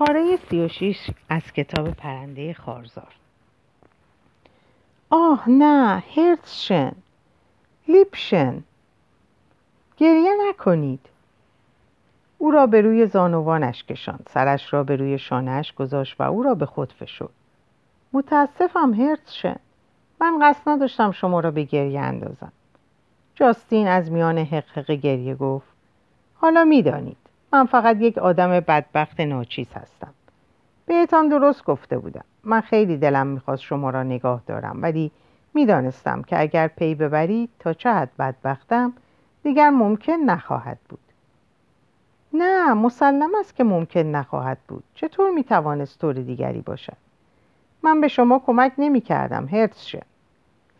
پاره سی و شیش از کتاب پرنده خارزار. آه نه هرتشن لیپشن. گریه نکنید. او را به روی زانوانش کشاند سرش را به روی شانهش گذاشت و او را به خود فشرد. متاسفم هرتشن. من قصد نداشتم شما را به گریه اندازم. جاستین از میان حقحق گریه گفت حالا می‌دانید. من فقط یک آدم بدبخت ناچیز هستم. بهتان درست گفته بودم. من خیلی دلم می‌خواست شما را نگاه دارم ولی می‌دانستم که اگر پی ببرید تا چه حد بدبختم دیگر ممکن نخواهد بود. نه مسلم است که ممکن نخواهد بود. چطور می‌توانست طور دیگری باشد؟ من به شما کمک نمی کردم هرتشه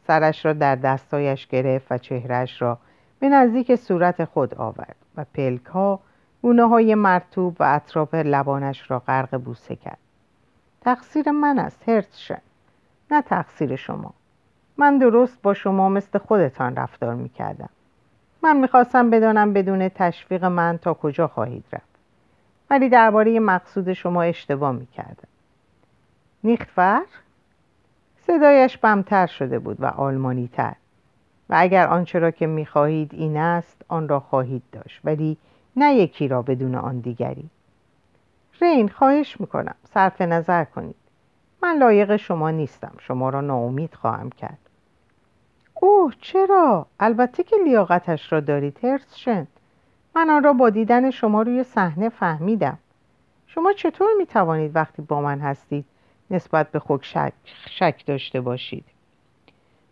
سرش را در دستایش گرفت و چهرش را به نزدیک صورت خود آورد و پلک ها گونه های مرتوب و اطراف لبانش را غرق بوسه کرد. تقصیر من است هرتشه نه تقصیر شما. من درست با شما مثل خودتان رفتار می کردم من می‌خواستم بدانم بدون تشویق من تا کجا خواهید رفت. ولی درباره مقصود شما اشتباه می‌کردم. نیختفر؟ صدایش بمتر شده بود و آلمانی تر و اگر آنچه را که می‌خواهید این است آن را خواهید داشت. ولی نه یکی را بدون آن دیگری. رین خواهش می‌کنم. صرف نظر کنید. من لایق شما نیستم. شما را ناامید خواهم کرد. اوه چرا؟ البته که لیاقتش را دارید هرسشن من آن را با دیدن شما روی صحنه فهمیدم. شما چطور می توانید وقتی با من هستید نسبت به خود شک, شک داشته باشید؟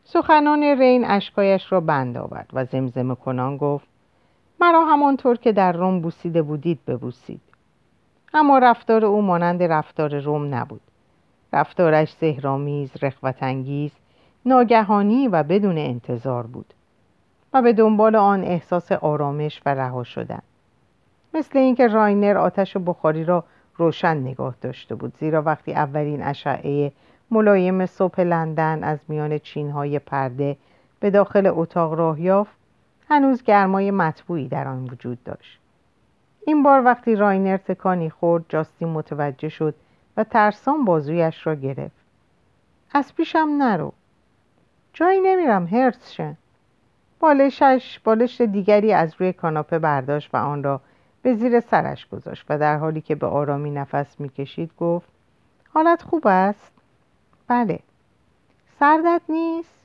سخنان رین اشکایش را بند آورد و زمزمه کنان گفت مرا همانطور که در روم بوسیده بودید ببوسید. اما رفتار او مانند رفتار روم نبود. رفتارش زهرامیز رخوتانگیز ناگهانی و بدون انتظار بود و به دنبال آن احساس آرامش و رها شدن. مثل اینکه راینر آتش بخاری را روشن نگاه داشته بود زیرا وقتی اولین اشعه ملایم صبح لندن از میان چینهای پرده به داخل اتاق راه یافت هنوز گرمای مطبوعی در آن وجود داشت. این بار وقتی راینر تکانی خورد جاستین متوجه شد و ترسان بازویش را گرفت. از پیشم نرو. جایی نمیرم Herzchen بالشش بالش دیگری از روی کاناپه برداشت و آن را به زیر سرش گذاشت و در حالی که به آرامی نفس می‌کشید گفت حالت خوب است؟ بله. سردت نیست؟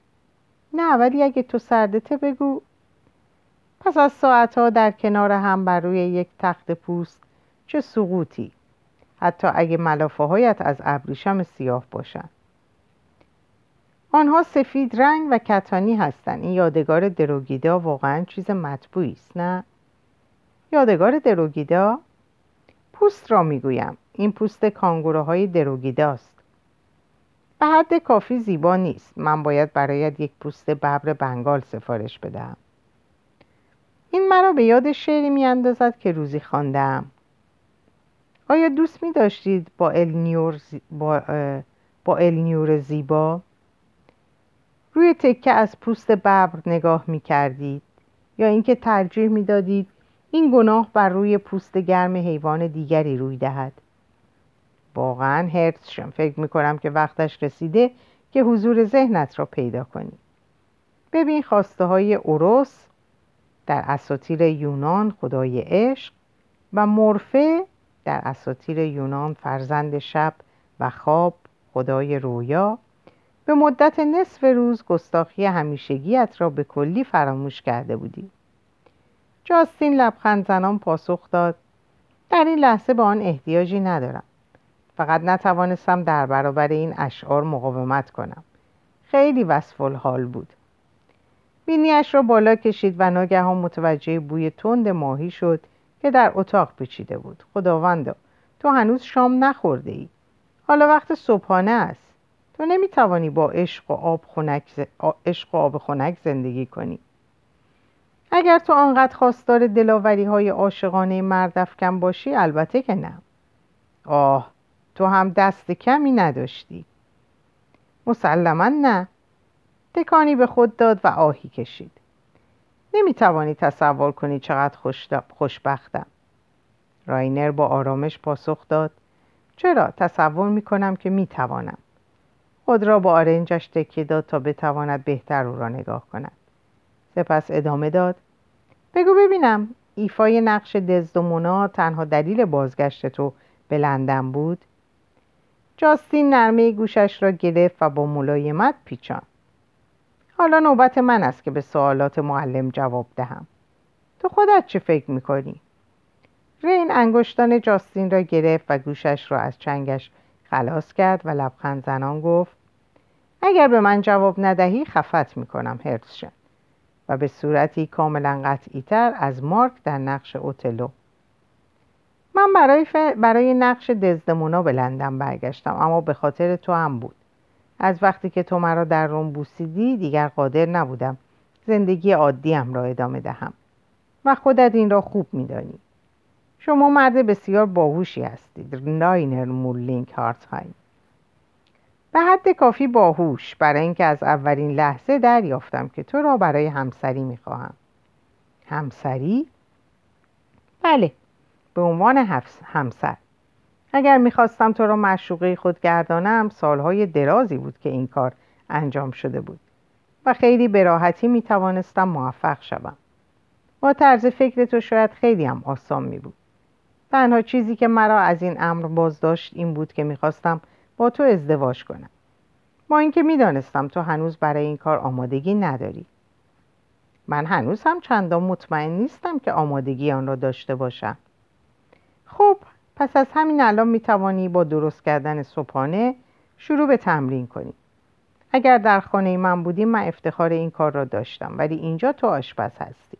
نه ولی اگه تو سردته بگو. پس از ساعتها در کنار هم بر روی یک تخت پوست چه سقوطی حتی اگه ملافه هایت از ابریشم سیاه باشند. آنها سفید رنگ و کتانی هستند. این یادگار دروگیدا واقعا چیز مطبوعی است نه؟ یادگار دروگیدا؟ پوست را می‌گویم. این پوست کانگوروهای دروگیداست به حد کافی زیبا نیست. من باید برایت یک پوست ببر بنگال سفارش بدهم. این مرا به یاد شعری میاندازد که روزی خواندم. آیا دوست می داشتید با النیور, با... با النیور زیبا؟ روی تکه از پوست ببر نگاه می کردید یا اینکه ترجیح می دادید این گناه بر روی پوست گرم حیوان دیگری روی دهد؟ واقعا هرتشم فکر می کنم که وقتش رسیده که حضور ذهنت را پیدا کنی. ببین خواسته های اوروس در اساطیر یونان خدای عشق و مورفه در اساطیر یونان فرزند شب و خواب خدای رویا. به مدت نصف روز گستاخی همیشگیت را به کلی فراموش کرده بودی جاستین لبخند زنان پاسخ داد در این لحظه به آن احتیاجی ندارم. فقط نتوانستم در برابر این اشعار مقاومت کنم. خیلی وصف حال بود. بینیش را بالا کشید و ناگهان متوجه بوی تند ماهی شد که در اتاق پیچیده بود. خداوندا تو هنوز شام نخورده ای حالا وقت صبحانه است. تو نمی‌توانی با عشق و آب خنک, عشق و آب خنک زندگی کنی. اگر تو آنقدر خواستار دلاوری های عاشقانه مردفکن باشی البته که نه. آه تو هم دست کمی نداشتی. مسلما نه. تکانی به خود داد و آهی کشید. نمی‌توانی تصور کنی چقدر خوشبختم. راینر با آرامش پاسخ داد. چرا؟ تصور می کنم که می توانم خود را با آرنجش تکیه داد تا بتواند بهتر او را نگاه کند. سپس ادامه داد. بگو ببینم ایفای نقش دزدمونا تنها دلیل بازگشت تو به لندن بود؟ جاستین نرمه گوشش را گرفت و با ملایمت پیچان حالا نوبت من است که به سوالات معلم جواب دهم. تو خودت چه فکر می‌کنی؟ رین انگشتان جاستین را گرفت و گوشش را از چنگش خلاص کرد و لبخند زنان گفت اگر به من جواب ندهی خفت می‌کنم هرتشن و به صورتی کاملا قطعی تر از مارک در نقش اوتلو. من برای, ف... برای نقش دزدمونا به لندن برگشتم اما به خاطر تو هم بود. از وقتی که تو مرا در روم بوسیدی دیگر قادر نبودم. زندگی عادیم را ادامه دهم. و خودت این را خوب میدانی. شما مرد بسیار باهوشی هستید. راینر مورلینگ هارتهایم. به حد کافی باهوش. برای اینکه از اولین لحظه دریافتم که تو را برای همسری می‌خواهم. همسری؟ بله. به عنوان همسر. اگر می‌خواستم تو را معشوقه خود گردانم سالهای درازی بود که این کار انجام شده بود و خیلی به راحتی می‌توانستم موفق شوم. با طرز فکر تو شاید خیلی هم آسان می بود تنها چیزی که مرا از این امر باز داشت این بود که می‌خواستم با تو ازدواج کنم. با اینکه می‌دانستم تو هنوز برای این کار آمادگی نداری. من هنوز هم چندان مطمئن نیستم که آمادگی آن را داشته باشم. خب پس از همین الان می توانی با درست کردن صبحانه شروع به تمرین کنی. اگر در خانه من بودیم من افتخار این کار را داشتم ولی اینجا تو آشپز هستی.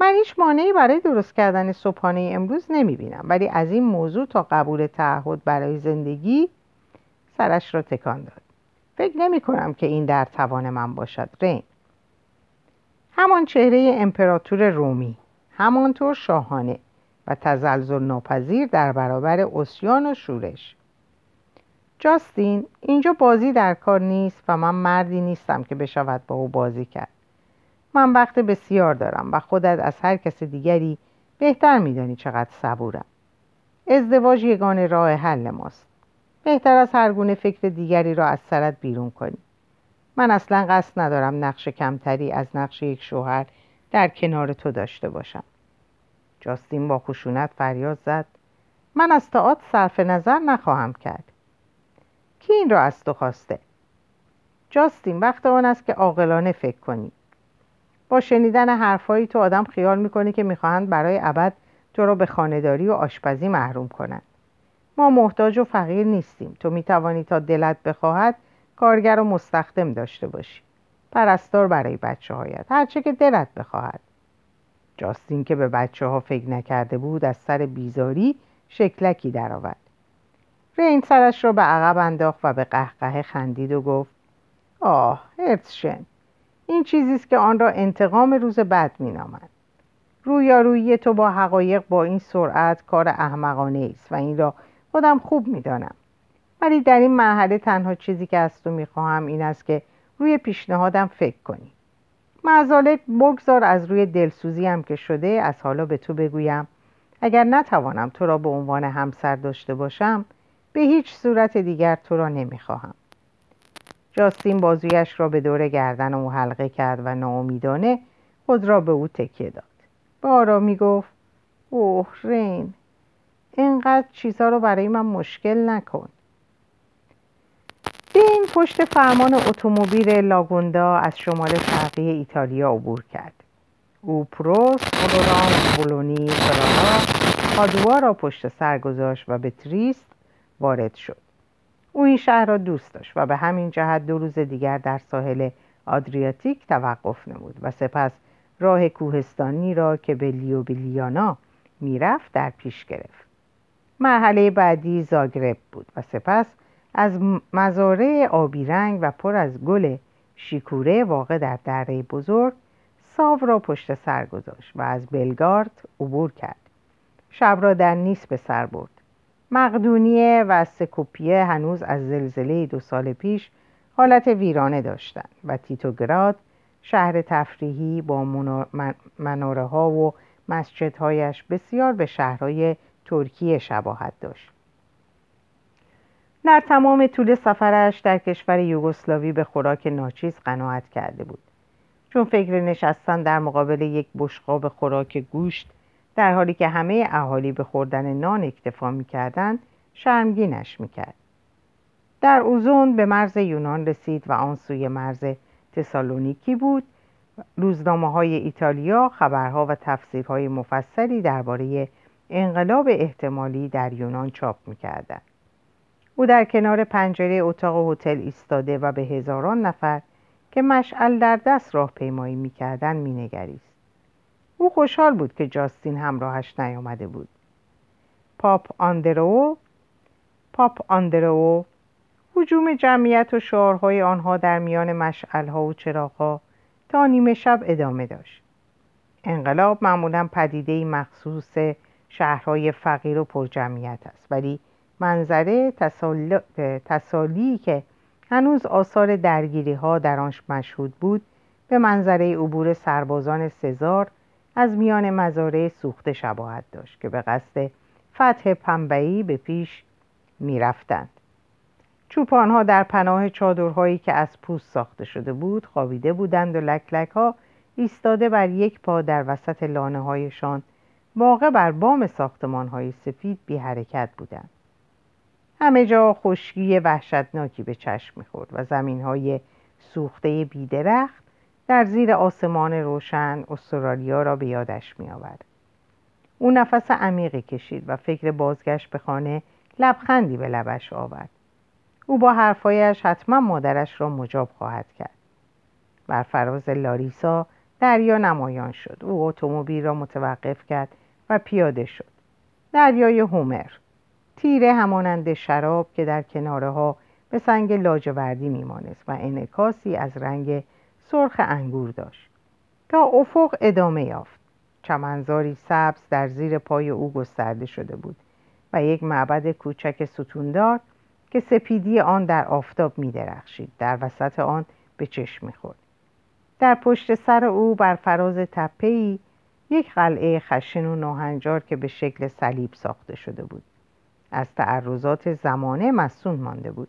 من هیچ مانعی برای درست کردن صبحانه امروز نمی بینم ولی از این موضوع تا قبول تعهد برای زندگی سرش را تکان داد. فکر نمی کنم که این در توان من باشد رین. همان چهره امپراتور رومی همانطور شاهانه. و تزلزل ناپذیر در برابر اسیان و شورش. جاستین اینجا بازی در کار نیست و من مردی نیستم که بشود با او بازی کرد. من وقت بسیار دارم و خودت از هر کس دیگری بهتر میدانی چقدر صبورم. ازدواج یگان راه حل ماست. بهتر از هر گونه فکر دیگری را از سرت بیرون کنی. من اصلا قصد ندارم نقش کمتری از نقش یک شوهر در کنار تو داشته باشم. جاستین با خشونت فریاد زد. من از تئاتر صرف نظر نخواهم کرد. کی این را از تو خواسته؟ جاستین وقت آن است که عاقلانه فکر کنی. با شنیدن حرفهایی تو آدم خیال می‌کنی که می‌خواهند برای ابد تو را به خانهداری و آشپزی محروم کنند. ما محتاج و فقیر نیستیم. تو می‌توانی تا دلت بخواهد کارگر و مستخدم داشته باشی. پرستار برای بچه هایت هرچه که دلت بخواهد. جاستین که به بچه ها فکر نکرده بود از سر بیزاری شکلکی درآورد. رین سرش را به عقب انداخت و به قهقه خندید و گفت آه هرتشن این چیزی است که آن را انتقام روز بد مینامند. رویارویی تو با حقایق با این سرعت کار احمقانه است و این را خودم خوب می‌دانم. ولی در این مرحله تنها چیزی که از تو می‌خواهم این است که روی پیشنهادم فکر کنی. معذالک بگذار از روی دلسوزی هم که شده از حالا به تو بگویم. اگر نتوانم تو را به عنوان همسر داشته باشم به هیچ صورت دیگر تو را نمی‌خواهم. جاستین بازویش را به دور گردن او حلقه کرد و ناامیدانه خود را به او تکیه داد. به آرامی گفت اوه رین اینقدر چیزها رو برای من مشکل نکن. دین پشت فرمان اتومبیل لاگوندا از شمال شرقی ایتالیا عبور کرد. او پروز فلورانس بولونی فرارا پادوا را پشت سر گذاشت و به تریست وارد شد. او این شهر را دوست داشت و به همین جهت دو روز دیگر در ساحل آدریاتیک توقف نمود و سپس راه کوهستانی را که به لیوبلیانا می‌رفت در پیش گرفت. مرحله بعدی زاگرب بود و سپس از مزارع آبی رنگ و پر از گل شیکوره واقع در دره بزرگ ساو را پشت سر گذاشت و از بلگارد عبور کرد. شب را در نیس به سر برد. مقدونیه و سکوپیه هنوز از زلزله دو سال پیش حالت ویرانه داشتند و تیتوگراد شهر تفریحی با مناره ها و مسجدهایش بسیار به شهرهای ترکیه شباهت داشت. در تمام طول سفرش در کشور یوگسلاوی به خوراک ناچیز قناعت کرده بود. چون فکر نشستن در مقابل یک بشقاب خوراک گوشت در حالی که همه اهالی به خوردن نان اکتفا می‌کردند شرمگینش می‌کرد. در اوزون به مرز یونان رسید و آن سوی مرز تسالونیکی بود. روزنامه های ایتالیا خبرها و تفسیرهای مفصلی درباره انقلاب احتمالی در یونان چاپ می‌کردند. او در کنار پنجره اتاق هتل ایستاده و به هزاران نفر که مشعل در دست راه پیمایی می‌کردن مینگریست. او خوشحال بود که جاستین همراهش نیامده بود. پاپ آندرو پاپ آندرو حجوم جمعیت و شعارهای آنها در میان مشعلها و چراغها تا نیمه شب ادامه داشت. انقلاب معمولا پدیده مخصوص شهرهای فقیر و پرجمعیت است ولی منظره تسالی که هنوز آثار درگیری ها در آنش مشهود بود به منظره عبور سربازان سزار از میان مزارع سوخته شباهت داشت که به قصد فتح پنبهی به پیش می‌رفتند. چوپانها در پناه چادرهایی که از پوست ساخته شده بود خوابیده بودند و لکلک ها ایستاده بر یک پا در وسط لانه هایشان واقع بر بام ساختمان های سفید بی حرکت بودند. همه جا خشکی وحشتناکی به چشم می‌خورد و زمین های سوخته بیدرخت در زیر آسمان روشن استرالیا را به یادش می آورد. او نفس عمیقی کشید و فکر بازگشت به خانه لبخندی به لبش آورد. او با حرفایش حتما مادرش را مجاب خواهد کرد. بر فراز لاریسا دریا نمایان شد. او اتومبیل را متوقف کرد و پیاده شد. دریای هومر تیره همانند شراب که در کناره ها به سنگ لاجوردی میمانست و انعکاسی از رنگ سرخ انگور داشت. تا افق ادامه یافت. چمنزاری سبز در زیر پای او گسترده شده بود و یک معبد کوچک ستوندار که سپیدی آن در آفتاب می درخشید در وسط آن به چشم می‌خورد. در پشت سر او بر فراز تپهی یک قلعه خشن و ناهنجار که به شکل صلیب ساخته شده بود. از تعرضات زمانه مسون مانده بود.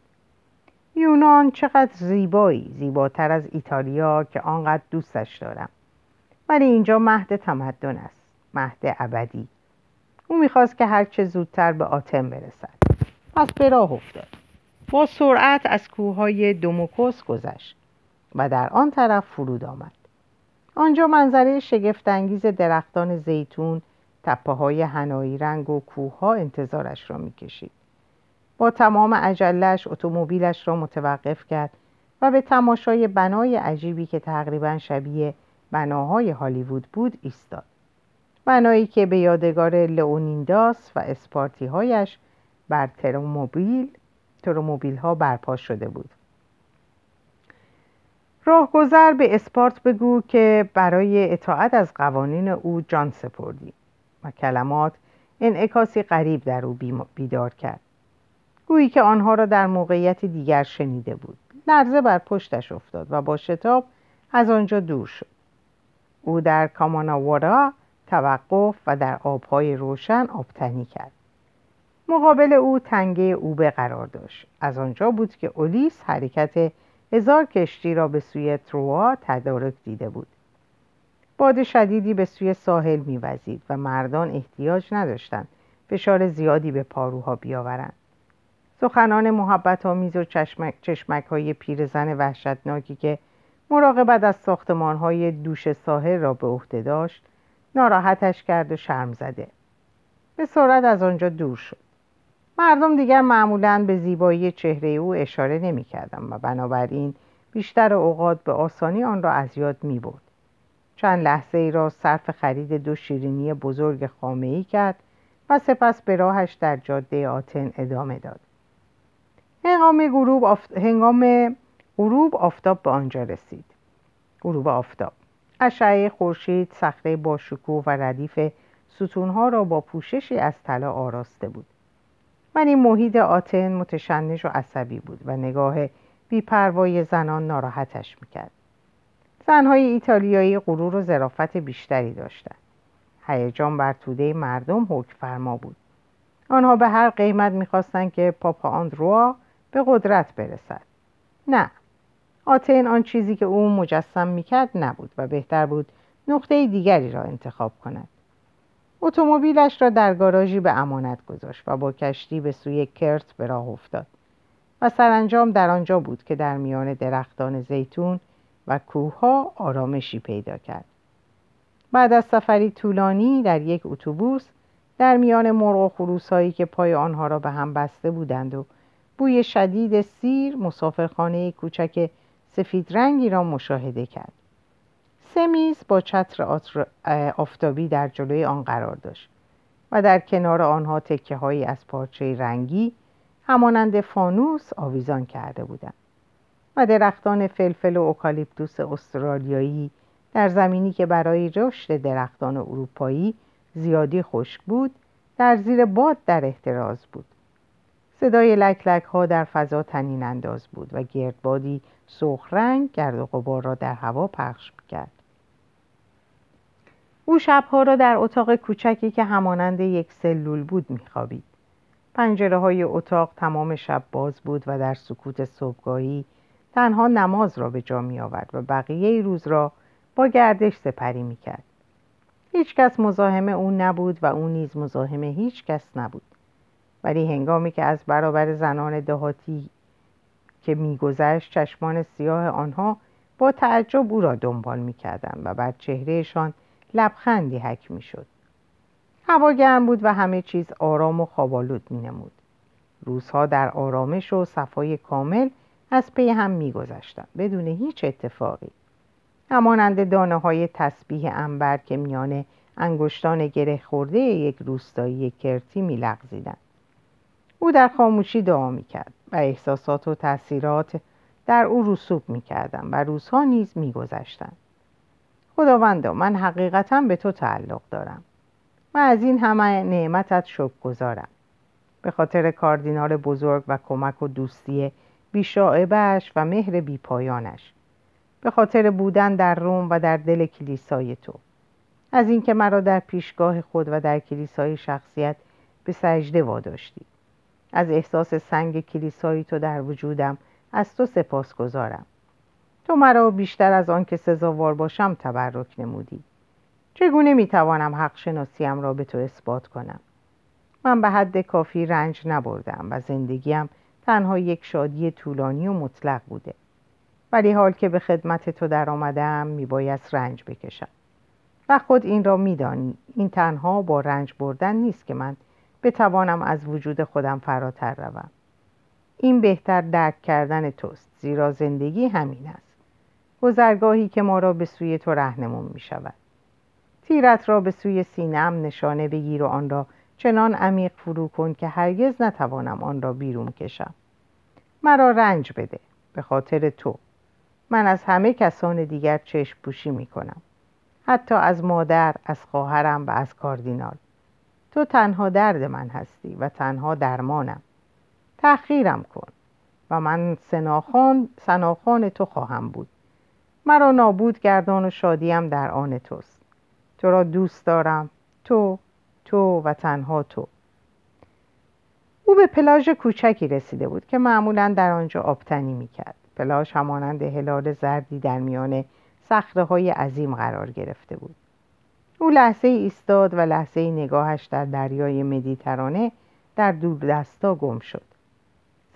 یونان چقدر زیبایی زیباتر از ایتالیا که آنقدر دوستش دارم. ولی اینجا مهد تمدن است مهد ابدی. او می‌خواست که هرچه زودتر به آتن برسد. پس به راه افتاد. با سرعت از کوههای دوموکوس گذشت و در آن طرف فرود آمد. آنجا منظره شگفتانگیز درختان زیتون تپه های هنایی رنگ و کوه ها انتظارش را می‌کشید. با تمام عجلش اتومبیلش را متوقف کرد و به تماشای بنای عجیبی که تقریبا شبیه بناهای هالیوود بود ایستاد. بنایی که به یادگار لئونینداس و اسپارتی هایش بر تروموبیل تروموبیل ها برپا شده بود. راهگذر به اسپارت بگو که برای اطاعت از قوانین او جان سپردی. و کلمات انعکاسی غریب در او بیدار کرد. گویی که آنها را در موقعیت دیگر شنیده بود. لرزه بر پشتش افتاد و با شتاب از آنجا دور شد. او در کاماناوارا توقف و در آبهای روشن آبتنی کرد. مقابل او تنگه اوبه قرار داشت. از آنجا بود که اولیس حرکت هزار کشتی را به سوی تروا تدارک دیده بود. باد شدیدی به سوی ساحل میوزید و مردان احتیاج نداشتند فشار زیادی به پاروها بیاورند. سخنان محبت آمیز و چشمک, چشمک های پیرزن وحشتناکی که مراقبت از ساختمان های دوش ساحل را به عهده داشت ناراحتش کرد و شرم زده. به سرعت از آنجا دور شد. مردم دیگر معمولا به زیبایی چهره او اشاره نمی و بنابراین بیشتر اوقات به آسانی آن را از یاد می برد. چند لحظه ای را صرف خرید دو شیرینی بزرگ خامه ای کرد و سپس به راهش در جاده آتن ادامه داد. هنگام غروب, آفت... هنگام غروب آفتاب به آنجا رسید. غروب آفتاب اشعه خورشید صخره با شکوه و ردیف ستونها را با پوششی از طلا آراسته بود. ولی محیط آتن متشنج و عصبی بود و نگاه بیپروای زنان ناراحتش می‌کرد. زنهای ایتالیایی غرور و ظرافت بیشتری داشتند. هیجان بر توده مردم حکم فرما بود. آنها به هر قیمت می‌خواستند که پاپا آندروا به قدرت برسد. نه آتن آن چیزی که او مجسم می‌کرد نبود و بهتر بود نقطه دیگری را انتخاب کند. اتومبیلش را در گاراژی به امانت گذاشت و با کشتی به سوی کرت به راه افتاد و سرانجام در آنجا بود که در میان درختان زیتون و کوهها آرامشی پیدا کرد. بعد از سفری طولانی در یک اتوبوس در میان مرغ و خروس هایی که پای آنها را به هم بسته بودند و بوی شدید سیر مسافرخانه کوچک سفید رنگی را مشاهده کرد. سه میز با چتر آفتابی در جلوی آن قرار داشت و در کنار آنها تکه هایی از پارچه رنگی همانند فانوس آویزان کرده بودند. درختان فلفل و اوکالیپتوس استرالیایی در زمینی که برای رشد درختان اروپایی زیادی خشک بود در زیر باد در احتراز بود. صدای لک لک ها در فضا تنین انداز بود و گردبادی سرخ رنگ گرد و غبار را در هوا پخش کرد او شبها را در اتاق کوچکی که همانند یک سلول بود میخوابید. پنجره های اتاق تمام شب باز بود و در سکوت صبحگاهی تنها نماز را به جا می آورد و بقیه روز را با گردش سپری می کرد. هیچ کس مزاحم او نبود و او نیز مزاحم هیچ کس نبود. ولی هنگامی که از برابر زنان دهاتی که میگذشت چشمان سیاه آنها با تعجب او را دنبال می‌کردند و بر چهرهشان لبخندی حک می‌شد هوا گرم بود و همه چیز آرام و خوابالود مینمود روزها در آرامش و صفای کامل از پی هم میگذشتند بدون هیچ اتفاقی. همانند دانه های تسبیح انبر که میان انگشتان گره خورده یک روستایی کرتی میلغزیدند. او در خاموشی دعا می‌کرد و احساسات و تاثیرات در او رسوب می‌کردم و روزها نیز میگذشتند. خداوندا من حقیقتا به تو تعلق دارم. و از این همه نعمتت شکر گذارم به خاطر کاردینال بزرگ و کمک و دوستی بیشاعبش و مهر بیپایانش. به خاطر بودن در روم و در دل کلیسای تو. از اینکه مرا در پیشگاه خود و در کلیسای شخصیت به سجده واداشتی. از احساس سنگ کلیسایی تو در وجودم از تو سپاس گذارم. تو مرا بیشتر از آن که سزاوار باشم تبرک نمودی. چگونه می‌توانم حق شناسیم را به تو اثبات کنم؟ من به حد کافی رنج نبردم و زندگیم تنها یک شادی طولانی و مطلق بوده. ولی حال که به خدمت تو در آمدم میبایست رنج بکشم. و خود این را میدانی. این تنها با رنج بردن نیست که من بتوانم از وجود خودم فراتر روم. این بهتر درک کردن توست. زیرا زندگی همین است. گذرگاهی که ما را به سوی تو رهنمون می شود تیرت را به سوی سینم نشانه بگیر و آن را چنان عمیق فرو کن که هرگز نتوانم آن را بیرون کشم. مرا رنج بده به خاطر تو. من از همه کسان دیگر چشم پوشی می کنم حتی از مادر، از خواهرم و از کاردینال. تو تنها درد من هستی و تنها درمانم. تأخیرم کن و من سناخان, سناخان تو خواهم بود. مرا نابود گردان و شادیم در آن توست. تو را دوست دارم. تو تو و تنها تو. او به پلاژ کوچکی رسیده بود که معمولا در آنجا آبتنی می‌کرد. پلاژ همانند هلال زردی در میان صخره های عظیم قرار گرفته بود. او لحظه ایستاد و لحظه نگاهش در دریای مدیترانه در دور دستا گم شد.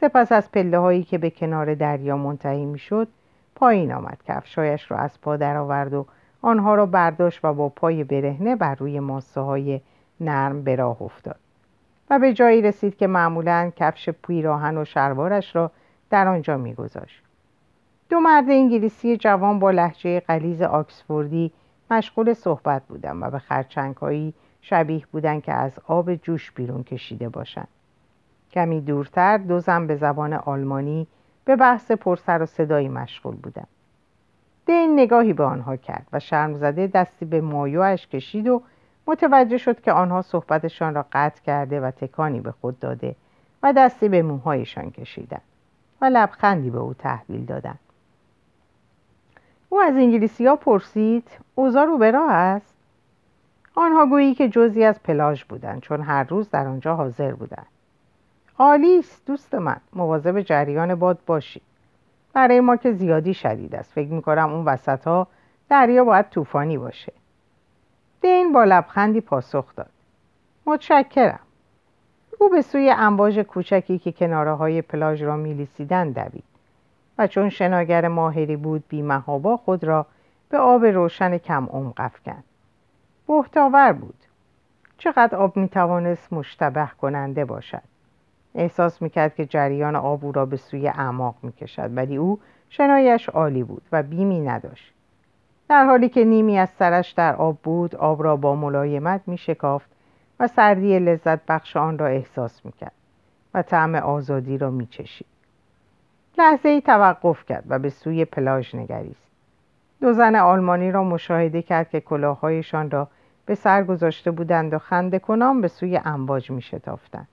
سپس از پله هایی که به کنار دریا منتهی می شد پایین آمد کفشایش را از پا درآورد و آنها را برداشت و با پای برهنه بر روی ماسه های نرم به راه افتاد. و به جایی رسید که معمولا کفش پیراهن و شلوارش را در آنجا میگذاشت. دو مرد انگلیسی جوان با لحجه قلیز آکسفوردی مشغول صحبت بودم و به خرچنگهایی شبیه بودند که از آب جوش بیرون کشیده باشند. کمی دورتر دو زن به زبان آلمانی به بحث پرسر و صدایی مشغول بودم دین نگاهی به آنها کرد و شرم زده دستی به مایوش کشید و متوجه شد که آنها صحبتشان را قطع کرده و تکانی به خود داده و دستی به موهایشان کشیدند و لبخندی به او تحویل دادند. او از انگلیسی ها پرسید اوزا رو به راه است؟ آنها گویی که جزی از پلاژ بودند چون هر روز در آنجا حاضر بودند. است دوست من مواظب جریان باد باشی. برای ما که زیادی شدید است. فکر می‌کنم اون وسط ها دریا باید طوفانی باشه. دین با لبخندی پاسخ داد. متشکرم. او به سوی امواج کوچکی که کناره های پلاژ را میلیسیدن دوید و چون شناگر ماهری بود بیمهابا خود را به آب روشن کم عمق افکند. بهتاور بود. چقدر آب می‌توانست مشتبه کننده باشد؟ احساس می‌کرد که جریان آب او را به سوی اعماق می‌کشد ولی او شنایش عالی بود و بیمی نداشت. در حالی که نیمی از سرش در آب بود آب را با ملایمت میشکافت و سردی لذت بخش آن را احساس می‌کرد و طعم آزادی را میچشید لحظه ای توقف کرد و به سوی پلاژ نگریست دو زن آلمانی را مشاهده کرد که کلاههایشان را به سر گذاشته بودند و خنده کنان به سوی امواج می شتافتند.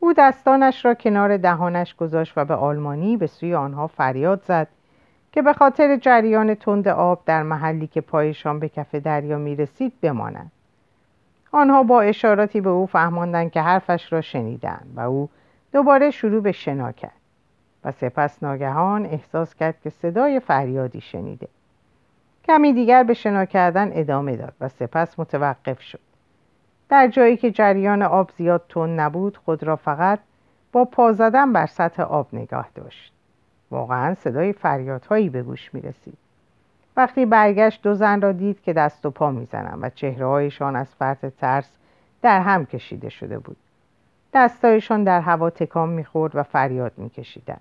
او دستانش را کنار دهانش گذاشت و به آلمانی به سوی آنها فریاد زد که به خاطر جریان تند آب در محلی که پایشان به کف دریا می رسید بمانند. آنها با اشاراتی به او فهماندند که حرفش را شنیدند و او دوباره شروع به شنا کرد و سپس ناگهان احساس کرد که صدای فریادی شنیده. کمی دیگر به شنا کردن ادامه داد و سپس متوقف شد. در جایی که جریان آب زیاد تون نبود خود را فقط با پا زدن بر سطح آب نگاه داشت. واقعا صدای فریادهایی به گوش می رسید وقتی برگشت دو زن را دید که دست و پا می‌زنند و چهرههایشان از فرط ترس در هم کشیده شده بود دستایشان در هوا تکان می‌خورد و فریاد میکشیدند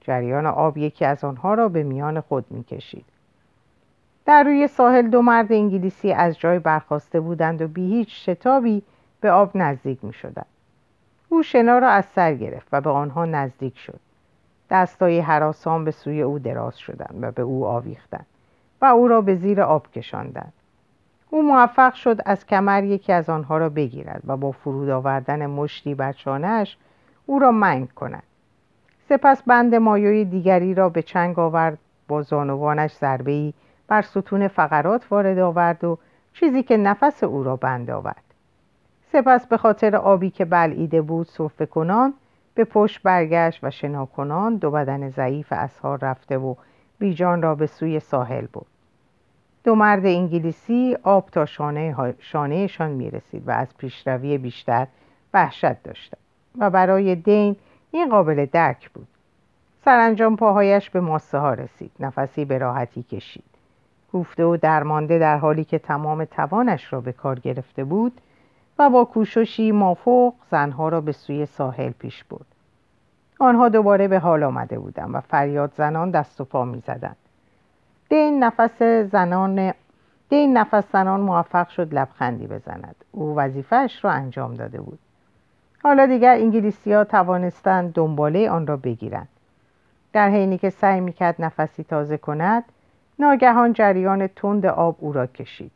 جریان آب یکی از آنها را به میان خود می‌کشید در روی ساحل دو مرد انگلیسی از جای برخواسته بودند و بی هیچ شتابی به آب نزدیک می شدند. او شنا را از سر گرفت و به آنها نزدیک شد. دستای حراسان به سوی او دراز شدند و به او آویختند و او را به زیر آب کشاندند. او موفق شد از کمر یکی از آنها را بگیرد و با فرود آوردن مشتی بر شانهش او را منگ کند. سپس بند مایوی دیگری را به چنگ آورد با زانوانش ضربه بر ستون فقرات وارد آورد و چیزی که نفس او را بند آورد سپس به خاطر آبی که بلعیده بود صرفه کنان به پشت برگشت و شنا کنان دو بدن ضعیف اسهار رفته و بیجان را به سوی ساحل بود دو مرد انگلیسی آب تا شانه شانهشان می رسید و از پیشروی بیشتر وحشت داشتند و برای دین این قابل درک بود. سرانجام پاهایش به ماسه ها رسید نفسی به راحتی کشید. کوفته و درمانده در حالی که تمام توانش را به کار گرفته بود و با کوششی مافوق زنها را به سوی ساحل پیش برد. آنها دوباره به حال آمده بودند و فریاد زنان دست و پا می زدند. دین نفس زنان دین نفس زنان موفق شد لبخندی بزند. او وظیفهش را انجام داده بود. حالا دیگر انگلیسی ها توانستند دنباله آن را بگیرند. در حینی که سعی می‌کرد نفسی تازه کند ناگهان جریان تند آب او را کشید.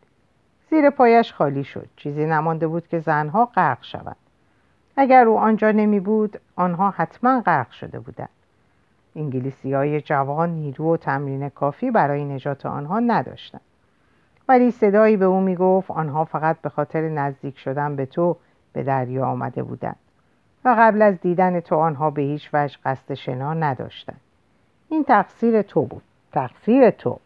زیر پایش خالی شد. چیزی نمانده بود که زنها غرق شوند. اگر او آنجا نمی بود آنها حتما غرق شده بودند. انگلیسی های جوان نیرو و تمرین کافی برای نجات آنها نداشتند. ولی صدایی به او می گفت آنها فقط به خاطر نزدیک شدن به تو به دریا آمده بودند و قبل از دیدن تو آنها به هیچ وجه قصد شنا نداشتند. این تقصیر تو بود. تقصیر تو.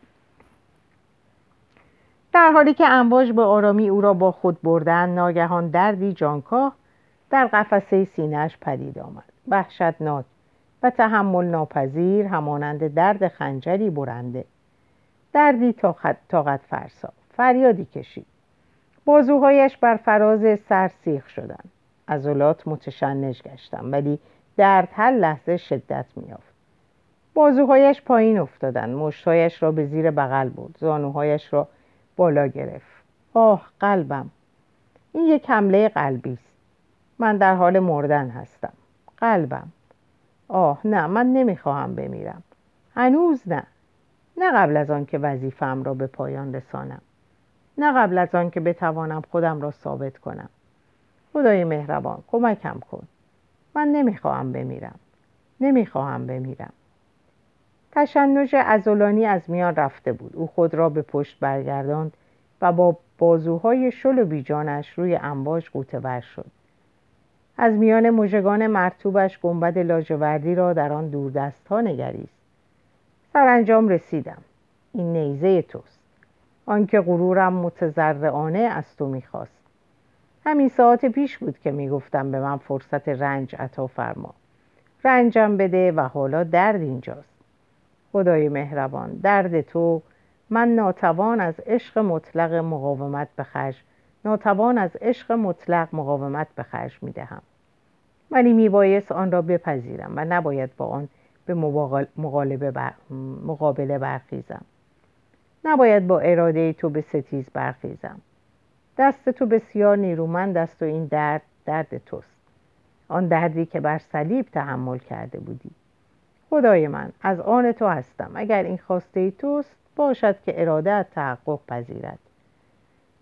در حالی که امواج به آرامی او را با خود بردن ناگهان دردی جانکاه در قفسه سینهش پدید آمد. وحشتناک و تحمل ناپذیر همانند درد خنجری برنده. دردی طاقت, طاقت فرسا. فریادی کشید. بازوهایش بر فراز سر سیخ شدند. عضلات متشنج گشتم ولی درد هر لحظه شدت میافت بازوهایش پایین افتادند. مشتهایش را به زیر بغل برد. زانوهایش را بالا گرفت. آه قلبم. این یک حمله قلبی است. من در حال مردن هستم. قلبم. آه نه من نمی‌خواهم بمیرم. هنوز نه. نه قبل از آن که وظیفم را به پایان رسانم. نه قبل از آن که بتوانم خودم را ثابت کنم. خدای مهربان کمکم کن. من نمی‌خواهم بمیرم. نمی‌خواهم بمیرم. تشنج ازولانی از میان رفته بود. او خود را به پشت برگرداند و با بازوهای شل و بیجانش روی انباش قوطه بر شد. از میان مژگان مرتوبش گنبد لاجوردی را در آن دوردست ها نگریست. سرانجام رسیدم. این نیزه توست. آنکه غرورم متزرعانه از تو می‌خواست. همین ساعت پیش بود که می‌گفتم به من فرصت رنج عطا فرما. رنجم بده و حالا درد اینجاست. خدای مهربان. درد تو. من ناتوان از عشق مطلق مقاومت به خرج ناتوان از عشق مطلق مقاومت به خرج می‌دهم. ولی میبایست آن را بپذیرم و نباید با آن به مقابله برخیزم. نباید با اراده تو به ستیز برخیزم. دست تو بسیار نیرومند است و این درد درد توست. آن دردی که بر صلیب تحمل کرده بودی. خدای من از آن تو هستم. اگر این خواسته توست باشد که اراده تحقق پذیرد.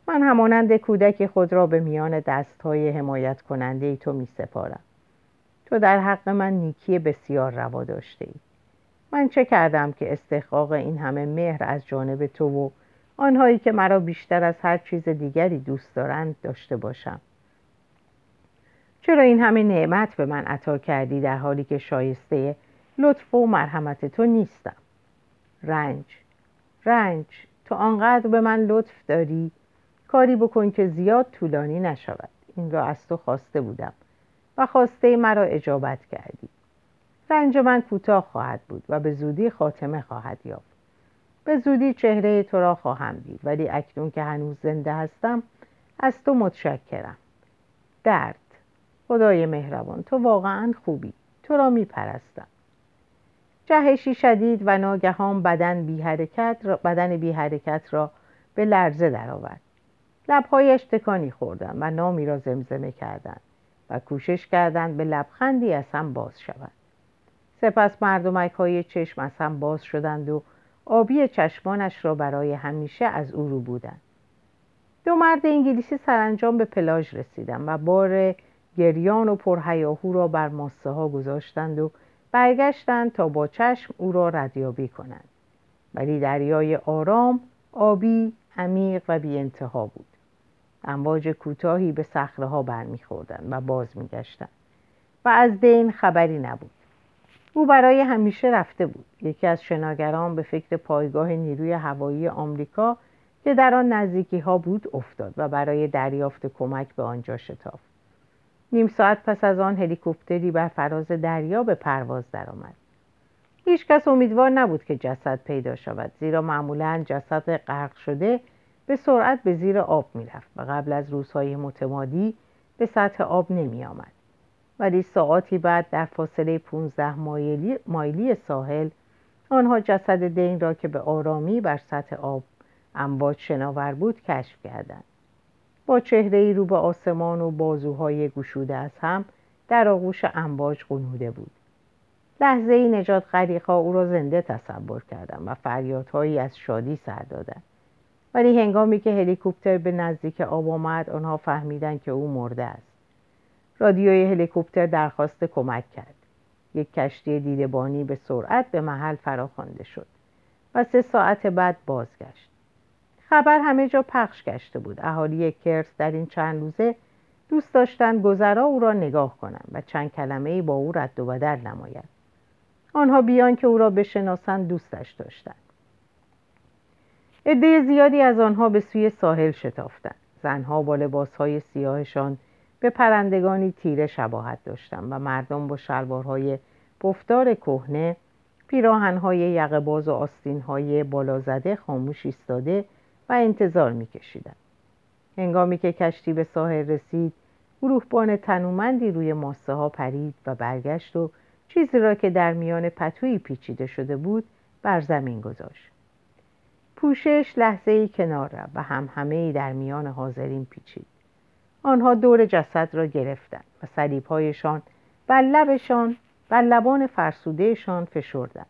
من همانند کودک خود را به میان دستهای حمایت کننده ای تو می سپارم تو در حق من نیکی بسیار روا داشته ای. من چه کردم که استحقاق این همه مهر از جانب تو و آنهایی که مرا بیشتر از هر چیز دیگری دوست دارند داشته باشم؟ چرا این همه نعمت به من عطا کردی در حالی که شایسته لطف و مرحمت تو نیستم. رنج. رنج. تو آنقدر به من لطف داری. کاری بکن که زیاد طولانی نشود. این را از تو خواسته بودم و خواسته مرا اجابت کردی. رنج من کوتاه خواهد بود و به زودی خاتمه خواهد یافت. به زودی چهره تو را خواهم دید ولی اکنون که هنوز زنده هستم از تو متشکرم. درد. خدای مهربان تو واقعا خوبی. تو را میپرستم. جهشی شدید و ناگهان بدن بی حرکت را, بدن بی حرکت را به لرزه درآورد. لبهایش تکانی خوردن و نامی را زمزمه کردند و کوشش کردند به لبخندی از هم باز شود سپس مردمک های چشم از هم باز شدند و آبی چشمانش را برای همیشه از او رو بودند. دو مرد انگلیسی سرانجام به پلاژ رسیدند و بار گریان و پرهیاهو را بر ماسه ها گذاشتند و برگشتند تا با چشم او را ردیابی کنند. ولی دریای آرام آبی عمیق و بی انتها بود. امواج کوتاهی به صخره ها برمیخوردند و باز میگشتند. و از دین خبری نبود. او برای همیشه رفته بود. یکی از شناگران به فکر پایگاه نیروی هوایی آمریکا که در آن نزدیکی ها بود افتاد و برای دریافت کمک به آنجا شتافت. نیم ساعت پس از آن هلیکوپتری بر فراز دریا به پرواز درآمد هیچکس امیدوار نبود که جسد پیدا شود زیرا معمولا جسد غرق شده به سرعت به زیر آب می‌رفت و قبل از روزهای متمادی به سطح آب نمی آمد. ولی ساعتی بعد در فاصله 15 مایلی, مایلی ساحل آنها جسد دین را که به آرامی بر سطح آب امواج شناور بود کشف کردند با چهره ای رو به آسمان و بازوهای گشوده از هم در آغوش امواج قنوده بود. لحظه ای نجات غریقا او را زنده تصور کردم و فریادهایی از شادی سر دادند. ولی هنگامی که هلیکوپتر به نزدیک آب آمد آنها فهمیدند که او مرده است. رادیوی هلیکوپتر درخواست کمک کرد. یک کشتی دیدبانی به سرعت به محل فراخوانده شد و سه ساعت بعد بازگشت. خبر همه جا پخش گشته بود. اهالی کرس در این چند روزه دوست داشتند گذرا او را نگاه کنند و چند کلمه ای با او رد و بدل نماید. آنها بیان که او را بشناسند دوستش داشتند عده زیادی از آنها به سوی ساحل شتافتند. زنها با لباسهای سیاهشان به پرندگانی تیره شباهت داشتند و مردم با شلوارهای بفتار کهنه پیراهنهای یقهباز و آستینهای بالا زده خاموش ایستاده و انتظار میکشیدند هنگامی که کشتی به ساحل رسید گروهبان تنومندی روی ماسه ها پرید و برگشت و چیزی را که در میان پتویی پیچیده شده بود بر زمین گذاشت. پوشش لحظه ای کنار رفت و هم همه ای در میان حاضرین پیچید. آنها دور جسد را گرفتند و صلیبهایشان بر لبشان بر لبان فرسودهشان فشردند.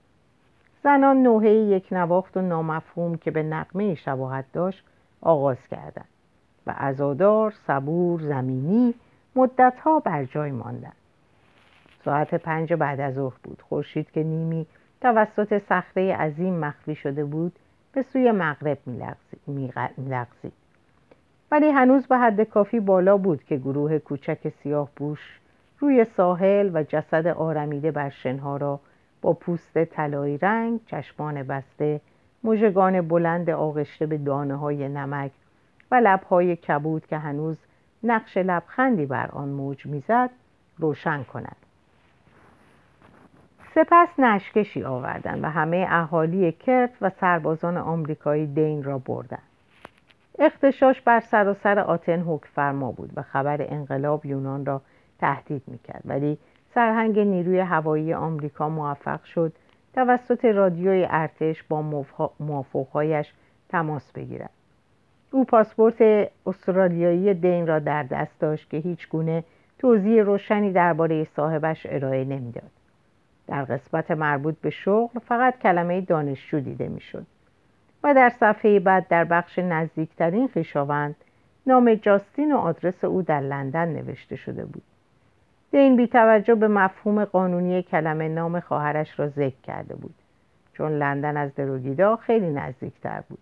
زنان نوحه یک نواخت و نامفهوم که به نقمه شباهت داشت آغاز کردند و ازادار صبور زمینی مدتها بر جای ماندند. ساعت پنج بعد از ظهر بود. خورشید که نیمی توسط صخره عظیم مخفی شده بود به سوی مغرب میلغزید. ولی هنوز به حد کافی بالا بود که گروه کوچک سیاه بوش روی ساحل و جسد آرمیده بر شنها را با پوست طلایی رنگ چشمان بسته مژگان بلند آغشته به دانه های نمک و لبهای کبود که هنوز نقش لبخندی بر آن موج می‌زد روشن کند. سپس نشکشی آوردند و همه اهالی کرت و سربازان آمریکایی دین را بردند اختشاش بر سراسر سر آتن حکم فرما بود و خبر انقلاب یونان را تهدید می‌کرد ولی سرهنگ نیروی هوایی آمریکا موفق شد توسط رادیوی ارتش با موافقهایش تماس بگیرد. او پاسپورت استرالیایی دین را در دست داشت که هیچ گونه توضیح روشنی درباره صاحبش ارائه نمی‌داد. در قسمت مربوط به شغل فقط کلمه دانشجو دیده می‌شد و در صفحه بعد در بخش نزدیکترین خویشاوند نام جاستین و آدرس او در لندن نوشته شده بود. دین بی توجه به مفهوم قانونی کلمه نام خواهرش را ذکر کرده بود. چون لندن از دروگیدا خیلی نزدیکتر بود.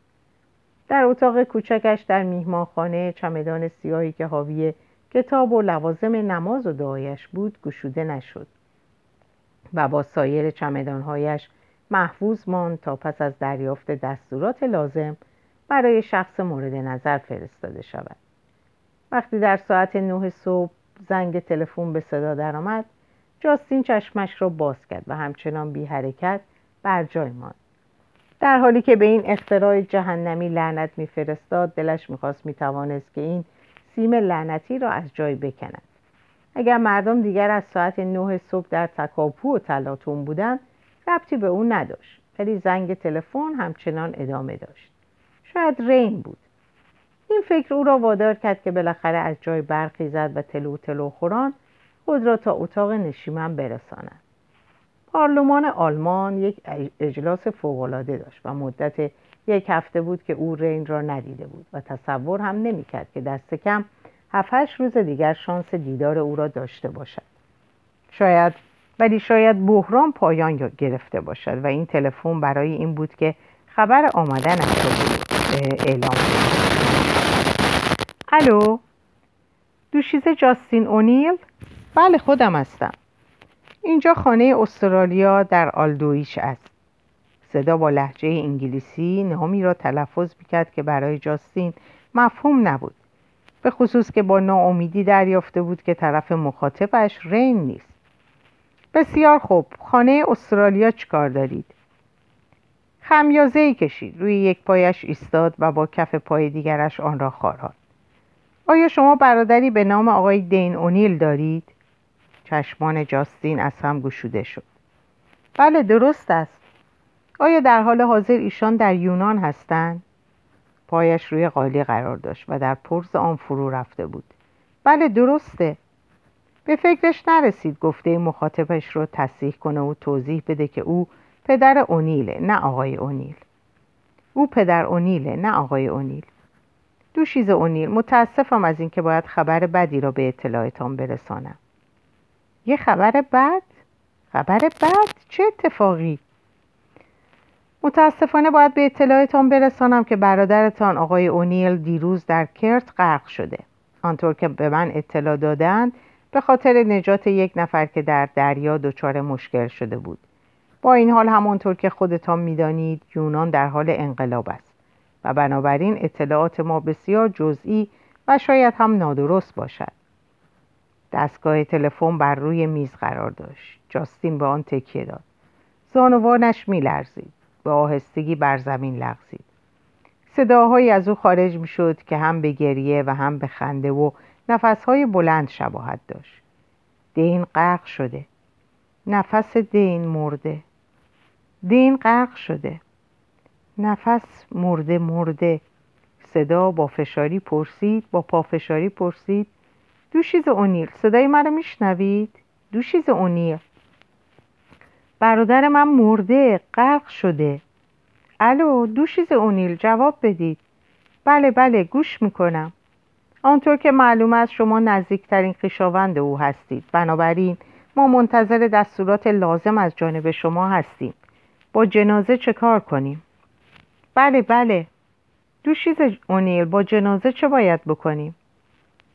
در اتاق کوچکش در میهمانخانه چمدان سیاهی که حاوی کتاب و لوازم نماز و دعایش بود گشوده نشد. و با سایر چمدانهایش محفوظ ماند تا پس از دریافت دستورات لازم برای شخص مورد نظر فرستاده شود. وقتی در ساعت نه صبح زنگ تلفن به صدا درآمد جاستین چشمش را باز کرد و همچنان بی حرکت بر جای ماند. در حالی که به این اختراع جهنمی لعنت میفرستاد دلش می‌خواست می‌توانست که این سیم لعنتی را از جای بکند. اگر مردم دیگر از ساعت نه صبح در تکاپو و تلاتون بودند ربطی به او نداشت ولی زنگ تلفن همچنان ادامه داشت. شاید رین بود. این فکر او را وادار کرد که بالاخره از جای برخیزد و تلو تلو خوران خود را تا اتاق نشیمن برساند. پارلمان آلمان یک اجلاس فوقالعاده داشت و مدت یک هفته بود که او رین را ندیده بود و تصور هم نمی‌کرد که دست کم هفتش روز دیگر شانس دیدار او را داشته باشد. شاید ولی شاید بحران پایان گرفته باشد و این تلفن برای این بود که خبر آمدنش را اعلام کند. الو. دوشیزه جاستین اونیل؟ بله خودم هستم. اینجا خانه استرالیا در آلدویش است. صدا با لحجه انگلیسی نامی را تلفظ می‌کرد که برای جاستین مفهوم نبود. به خصوص که با ناامیدی دریافته بود که طرف مخاطبش رین نیست. بسیار خوب. خانه استرالیا چیکار دارید؟ خمیازه ای کشید. روی یک پایش ایستاد و با کف پای دیگرش آن را خاراد آیا شما برادری به نام آقای دین اونیل دارید؟ چشمان جاستین از هم گشوده شد. بله درست است. آیا در حال حاضر ایشان در یونان هستند؟ پایش روی قالی قرار داشت و در پرز آن فرو رفته بود. بله درسته. به فکرش نرسید گفته مخاطبش رو تصحیح کنه و توضیح بده که او پدر اونیله نه آقای اونیل. او پدر اونیله نه آقای اونیل. دوشیز اونیل متاسفم از اینکه باید خبر بدی را به اطلاعتان برسانم یه خبر بد؟ خبر بد؟ چه اتفاقی؟ متاسفانه باید به اطلاعتان برسانم که برادرتان آقای اونیل دیروز در کرت غرق شده آنطور که به من اطلاع دادند به خاطر نجات یک نفر که در دریا دچار مشکل شده بود با این حال همانطور که خودتان می‌دانید یونان در حال انقلاب است و بنابراین اطلاعات ما بسیار جزئی و شاید هم نادرست باشد. دستگاه تلفن بر روی میز قرار داشت. جاستین به آن تکیه داد. زانوانش میلرزید. به آهستگی بر زمین لغزید. صداهایی از او خارج می شد که هم به گریه و هم به خنده و نفسهای بلند شباهت داشت. دین غرق شده. نفس دین مرده. دین غرق شده. نفس مرده مرده. صدا با فشاری پرسید با پافشاری پرسید. دوشیز اونیل صدای مرا میشنوید؟ دوشیز اونیل. برادر من مرده غرق شده. الو دوشیز اونیل جواب بدید. بله بله گوش می‌کنم. آنطور که معلوم است شما نزدیکترین خویشاوند او هستید. بنابراین ما منتظر دستورات لازم از جانب شما هستیم. با جنازه چه کار کنیم؟ بله بله. دوشیز اونیل با جنازه چه باید بکنیم؟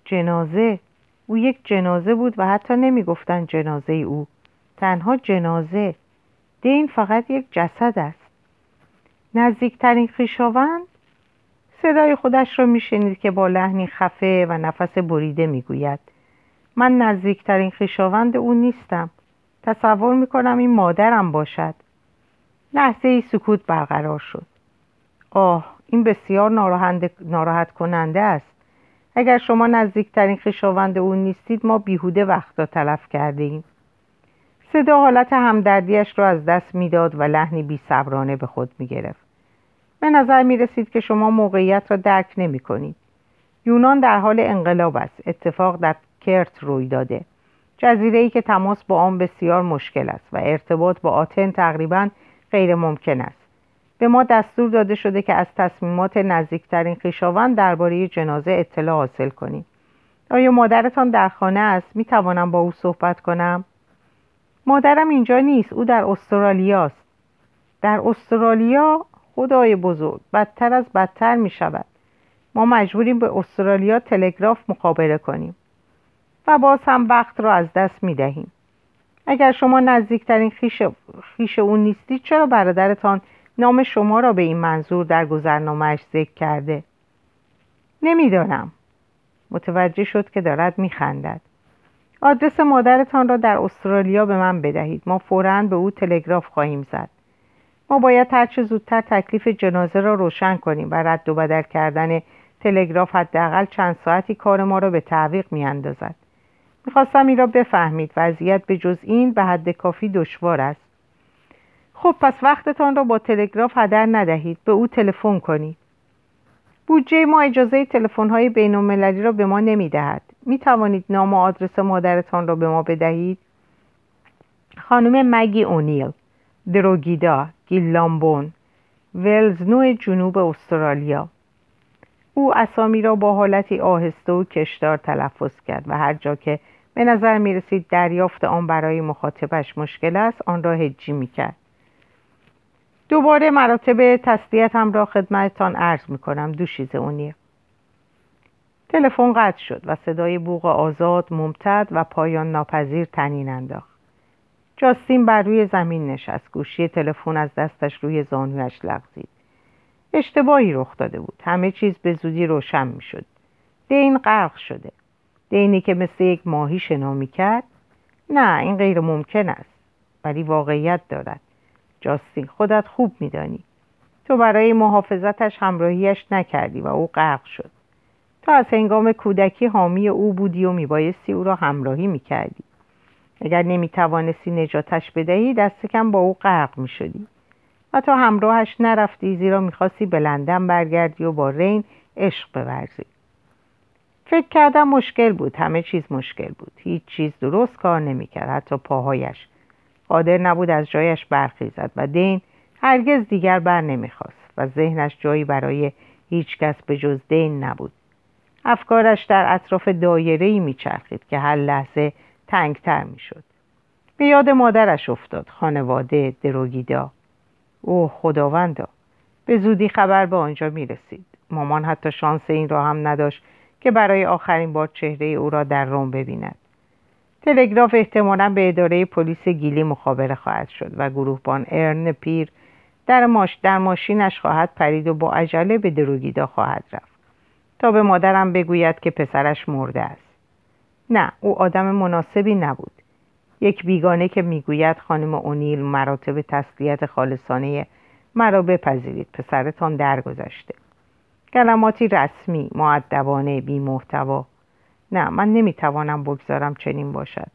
جنازه. او یک جنازه بود و حتی نمی‌گفتند جنازه او. تنها جنازه. دین فقط یک جسد است. نزدیکترین خیشاوند صدای خودش را میشنید که با لحنی خفه و نفس بریده می‌گوید. من نزدیکترین خیشاوند او نیستم. تصور می‌کنم این مادرم باشد. لحظه ای سکوت برقرار شد. آه این بسیار ناراحت کننده است. اگر شما نزدیکترین خیشاوند او نیستید ما بیهوده وقت را تلف کرده ایم صدا حالت همدردیش را از دست می‌داد و لحنی بیصبرانه به خود می‌گرفت. به نظر می رسید که شما موقعیت را درک نمی کنید. یونان در حال انقلاب است. اتفاق در کرت روی داده. جزیره ای که تماس با آن بسیار مشکل است و ارتباط با آتن تقریبا غیر ممکن است. به ما دستور داده شده که از تصمیمات نزدیکترین خویشاوند درباره جنازه اطلاع حاصل کنیم. آیا مادرتان در خانه است؟ می توانم با او صحبت کنم؟ مادرم اینجا نیست. او در استرالیا است. در استرالیا؟ خدای بزرگ بدتر از بدتر می شود. ما مجبوریم به استرالیا تلگراف مقابله کنیم و باز هم وقت را از دست می دهیم. اگر شما نزدیکترین خیش, خیش اون نیستید چرا برادرتان نام شما را به این منظور در گذرنامهش ذکر کرده. نمی‌دانم. متوجه شد که دارد میخندد. آدرس مادرتان را در استرالیا به من بدهید. ما فورا به او تلگراف خواهیم زد. ما باید هرچه زودتر تکلیف جنازه را روشن کنیم و رد و بدل کردن تلگراف حداقل چند ساعتی کار ما را به تعویق میاندازد. می‌خواستم این را بفهمید. وضعیت به جز این به حد کافی دشوار است. خب پس وقتتان را با تلگراف هدر ندهید به او تلفن کنید بودجه ما اجازه تلفن های بین المللی را به ما نمی دهد. می توانید نام و آدرس مادرتان را به ما بدهید؟ خانم مگی اونیل دروگیدا گیلامبون ولزنو جنوب استرالیا او اسامی را با حالتی آهسته و کشدار تلفظ کرد و هر جا که به نظر می رسید دریافت آن برای مخاطبش مشکل است آن را هجی می کرد دوباره مراتب تسلیتم را خدمتتان عرض می کنم دوشیز اونیه. تلفن قطع شد و صدای بوغ آزاد ممتد و پایان ناپذیر تنین انداخت. جاستین بر روی زمین نشست. گوشی تلفن از دستش روی زانویش لغزید. اشتباهی رخ داده بود. همه چیز به زودی روشن می شد دین غرق شده. دینی که مثل یک ماهی شنا می کرد نه این غیر ممکن است. ولی واقعیت دارد. جاستین خودت خوب میدانی. تو برای محافظتش همراهیش نکردی و او غرق شد. تو از هنگام کودکی حامی او بودی و میبایستی او را همراهی می‌کردی. اگر نمی‌توانستی نجاتش بدهی دست کم با او غرق می‌شدی. و تا همراهش نرفتی زیرا می‌خواستی به لندن برگردی و با رین عشق بورزی. فکر کردم مشکل بود. همه چیز مشکل بود. هیچ چیز درست کار نمی‌کرد. حتی پاهایش. قادر نبود از جایش برخیزد و دین هرگز دیگر بر نمی‌خواست و ذهنش جایی برای هیچ کس به جز دین نبود. افکارش در اطراف دایره ای میچرخید که هر لحظه تنگتر می‌شد. به یاد مادرش افتاد خانواده دروگیدا. اوه خداوندا به زودی خبر به آنجا می رسید مامان حتی شانس این را هم نداشت که برای آخرین بار چهره او را در روم ببیند. تلگراف احتمالا به اداره پلیس گیلی مخابره خواهد شد و گروهبان ارن پیر در, ماش در ماشینش خواهد پرید و با عجله به دروگیدا خواهد رفت. تا به مادرم بگوید که پسرش مرده است. نه او آدم مناسبی نبود. یک بیگانه که می‌گوید خانم اونیل مراتب تسلیت خالصانه مرا بپذیرید. پسرتان درگذشته. کلماتی رسمی معدبانه بی محتوا نه من نمی‌توانم بگذارم چنین باشد.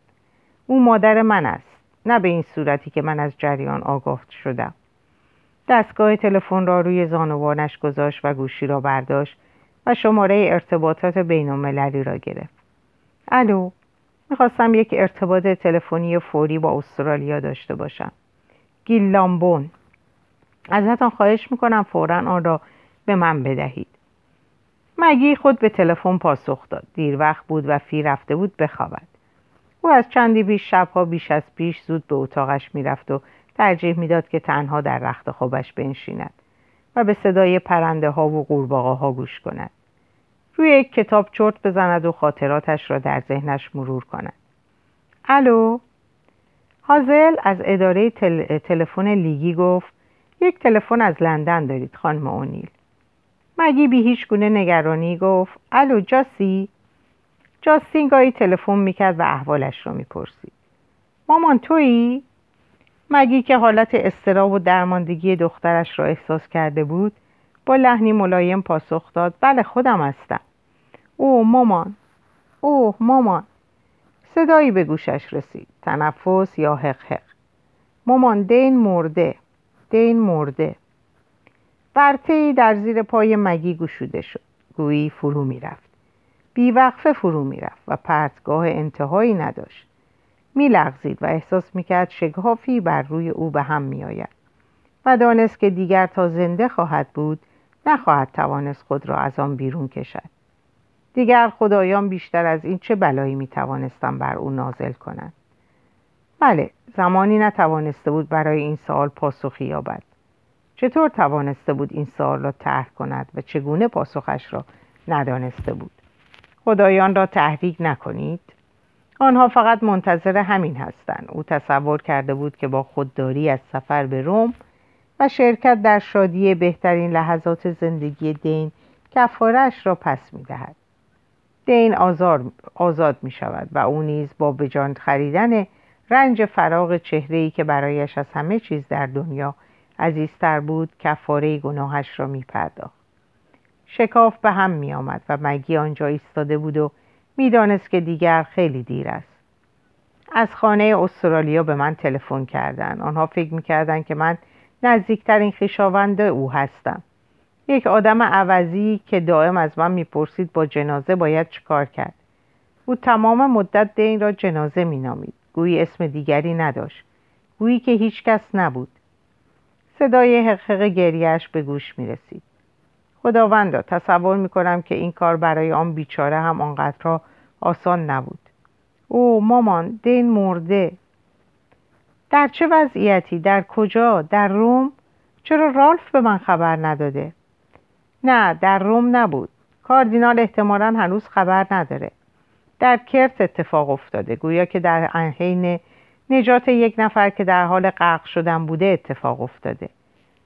او مادر من است نه به این صورتی که من از جریان آگاه شدم. دستگاه تلفن را روی زانوانش گذاشت و گوشی را برداشت و شماره ارتباطات بین را گرفت. الو می‌خواستم یک ارتباط تلفنی فوری با استرالیا داشته باشم. گیل لامبون ازتان خواهش می‌کنم فورا آن را به من بدهید. مگی خود به تلفن پاسخ داد؟ دیر وقت بود و فی رفته بود بخوابد. او از چندی بیش شبها بیش از پیش زود به اتاقش می‌رفت و ترجیح می‌داد که تنها در رخت خوابش بنشیند و به صدای پرنده ها و قورباغه ها گوش کند. روی یک کتاب چرت بزند و خاطراتش را در ذهنش مرور کند. الو؟ هازل از اداره تلفن لیگی گفت یک تلفن از لندن دارید خانم اونیل. مگی بی هیچ گونه نگرانی گفت؟ الو جاسی؟ جاستین گاهی تلفن می‌کرد و احوالش را می‌پرسید. مامان تویی؟ مگی که حالت استراب و درماندگی دخترش را احساس کرده بود با لحنی ملایم پاسخ داد بله خودم هستم. او مامان. اوه مامان. صدایی به گوشش رسید. تنفس یا حق حق مامان دین مرده. دین مرده. برته در زیر پای مگی گشوده شد. گویی فرو می‌رفت. بیوقفه فرو می‌رفت و پرتگاه انتهایی نداشت. میلغزید و احساس می‌کرد شگافی بر روی او به هم میآید. و دانست که دیگر تا زنده خواهد بود نخواهد توانست خود را از آن بیرون کشد. دیگر خدایان بیشتر از این چه بلایی می بر او نازل کنند؟ بله زمانی نتوانسته بود برای این سوال پاسخی یابد. چطور توانسته بود این سوال را طرح کند و چگونه پاسخش را ندانسته بود؟ خدایان را تحریک نکنید. آنها فقط منتظر همین هستند. او تصور کرده بود که با خودداری از سفر به روم و شرکت در شادی بهترین لحظات زندگی دین کفارش را پس می دهد. دین آزار، آزاد می شود و او نیز با بجان خریدن رنج فراغ چهره‌ای که برایش از همه چیز در دنیا عزیزتر بود کفاره گناهش را می پرداخت. شکاف به هم می آمد و مگی آنجا ایستاده بود و می‌دانست که دیگر خیلی دیر است. از خانه استرالیا به من تلفن کردند. آنها فکر می‌کردند که من نزدیکترین خویشاوند او هستم. یک آدم عوضی که دائم از من می‌پرسید با جنازه باید چکار کرد. او تمام مدت دین را جنازه مینامید. گویی اسم دیگری نداشت. گویی که هیچ کس نبود. صدای حقق گریهش به گوش می رسید. خداوندا تصور می کنم که این کار برای آن بیچاره هم آنقدر آسان نبود. او مامان دین مرده. در چه وضعیتی؟ در کجا؟ در روم؟ چرا رالف به من خبر نداده؟ نه در روم نبود. کاردینال احتمالا هنوز خبر نداره. در کرت اتفاق افتاده. گویا که در حین نجات یک نفر که در حال غرق شدن بوده اتفاق افتاده.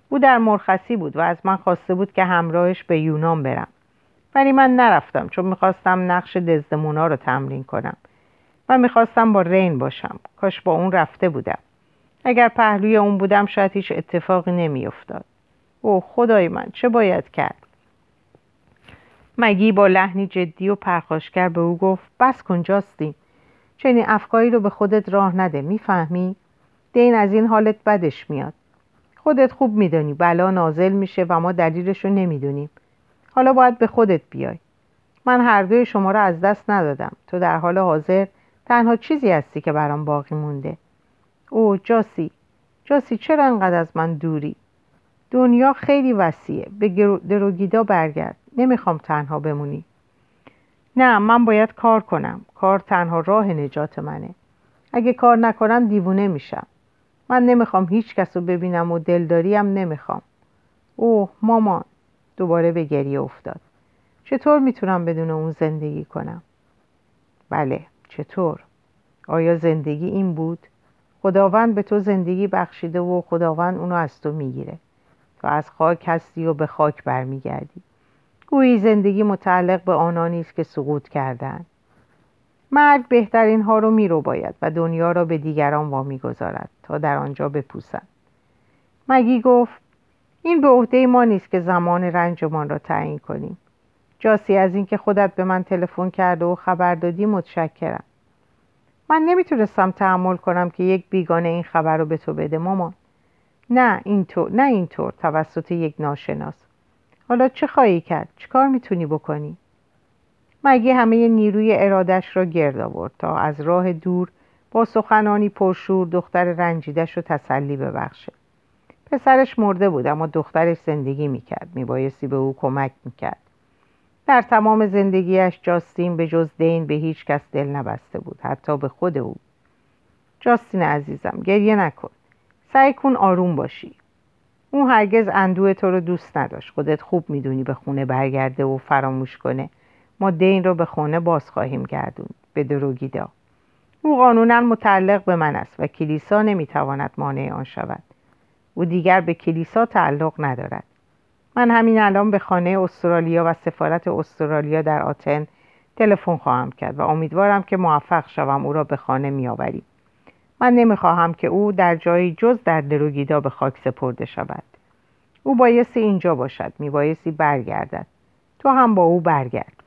او در مرخصی بود و از من خواسته بود که همراهش به یونان برم. ولی من نرفتم چون می‌خواستم نقش دزدمونا رو تمرین کنم و می‌خواستم با رین باشم. کاش با اون رفته بودم. اگر پهلوی اون بودم شاید هیچ اتفاقی نمیافتاد. او خدای من چه باید کرد؟ مگی با لحنی جدی و پرخاشگر به او گفت بس کن جاستین. چنین افکاری رو به خودت راه نده می‌فهمی؟ دین از این حالت بدش میاد. خودت خوب میدانی بلا نازل میشه و ما دلیلش رو نمی‌دونیم. حالا باید به خودت بیای. من هر دوی شما را از دست ندادم. تو در حال حاضر تنها چیزی هستی که برام باقی مونده. او جاسی. جاسی چرا انقدر از من دوری؟ دنیا خیلی وسیعه. به دروگیدا برگرد. نمی‌خوام تنها بمونی. نه من باید کار کنم. کار تنها راه نجات منه. اگه کار نکنم دیوونه میشم. من نمی‌خوام هیچ کس رو ببینم و دلداریم نمی‌خوام. اوه مامان. دوباره به گریه افتاد. چطور می‌تونم بدون اون زندگی کنم؟ بله چطور؟ آیا زندگی این بود؟ خداوند به تو زندگی بخشیده و خداوند اونو از تو می‌گیره. تو از خاک هستی و به خاک برمیگردی. گویی زندگی متعلق به آنانی است که سقوط کردند. مرگ بهترین ها رو میرو باید و دنیا را به دیگران وامی گذارد تا در آنجا بپوسند مگی گفت این به عهده ما نیست که زمان رنجمان را تعیین کنیم. جاسی از اینکه خودت به من تلفن کرده و خبر دادی متشکرم. من نمی‌تونستم تحمل کنم که یک بیگانه این خبر رو به تو بده مامان. نه اینطور نه اینطور توسط یک ناشناس. حالا چه خواهی کرد؟ چیکار می‌تونی بکنی؟ مگی همه نیروی ارادش را گرد آورد تا از راه دور با سخنانی پرشور دختر رنجیدش رو تسلی ببخشه؟ پسرش مرده بود اما دخترش زندگی می‌کرد. میبایستی به او کمک می‌کرد. در تمام زندگیش جاستین به جز دین به هیچ کس دل نبسته بود حتی به خود او. جاستین عزیزم گریه نکن. سعی کن آروم باشی. اون هرگز اندوه تو رو دوست نداشت. خودت خوب می‌دونی به خونه برگرده و فراموش کنه. ما دین را به خانه باز خواهیم گردوند به دروگیدا او قانونا متعلق به من است و کلیسا نمی‌تواند مانع آن شود. او دیگر به کلیسا تعلق ندارد. من همین الان به خانه استرالیا و سفارت استرالیا در آتن تلفن خواهم کرد و امیدوارم که موفق شوم او را به خانه میآوریم. من نمی‌خواهم که او در جایی جز در دروگیدا به خاک سپرده شود. او بایستی اینجا باشد میبایستی برگردد. تو هم با او برگرد.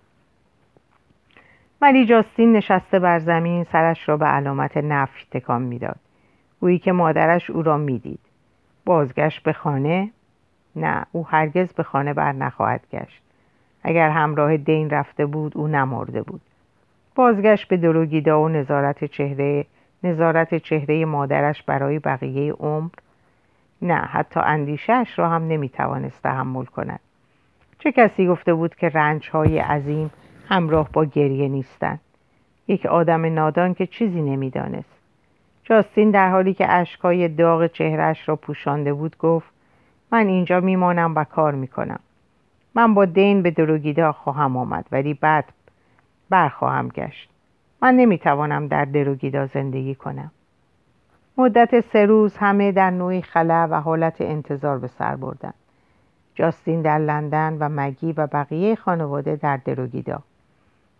ولی جاستین نشسته بر زمین سرش را به علامت نفی تکان می‌داد. گویی که مادرش او را می‌دید. بازگشت به خانه؟ نه او هرگز به خانه بر نخواهد گشت. اگر همراه دین رفته بود او نمرده بود. بازگشت به دروگیدا و نظارت چهره نظارت چهره مادرش برای بقیه عمر؟ نه حتی اندیشهش را هم نمی‌توانست تحمل کند. چه کسی گفته بود که رنجهای عظیم همراه با گریه نیستند؟ یک آدم نادان که چیزی نمی‌دانست. جاستین در حالی که اشکای داغ چهرش را پوشانده بود گفت من اینجا میمانم و کار می‌کنم. من با دین به دروگیدا خواهم آمد ولی بعد برخواهم گشت. من نمی‌توانم در دروگیدا زندگی کنم. مدت سه روز همه در نوعی خلا و حالت انتظار به سر بردن. جاستین در لندن و مگی و بقیه خانواده در دروگیدا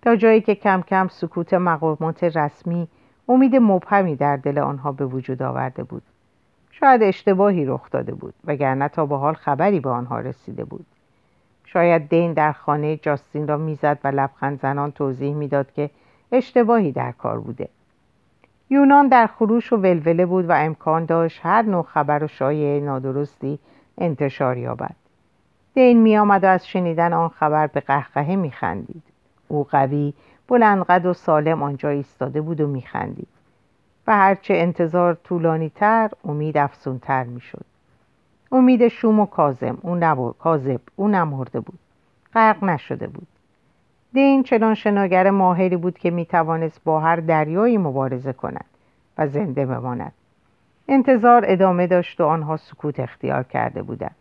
تا جایی که کم کم سکوت مقامات رسمی امید مبهمی در دل آنها به وجود آورده بود. شاید اشتباهی رخ داده بود وگرنه تا به حال خبری به آنها رسیده بود. شاید دین در خانه جاستین را می‌زد و لبخند زنان توضیح می‌داد که اشتباهی در کار بوده یونان در خروش و ولوله بود و امکان داشت هر نوع خبر و شایعه نادرستی انتشار یابد دین می آمد و از شنیدن آن خبر به قهقهه می خندید. او قوی بلندقد و سالم آنجا ایستاده بود و می خندید. و هرچه انتظار طولانی تر امید افسون تر می شد. امید شوم و کازم او نبر... کاذب او نمرده بود غرق نشده بود دین چنان شناگر ماهری بود که می توانست با هر دریایی مبارزه کند و زنده بماند. انتظار ادامه داشت و آنها سکوت اختیار کرده بودند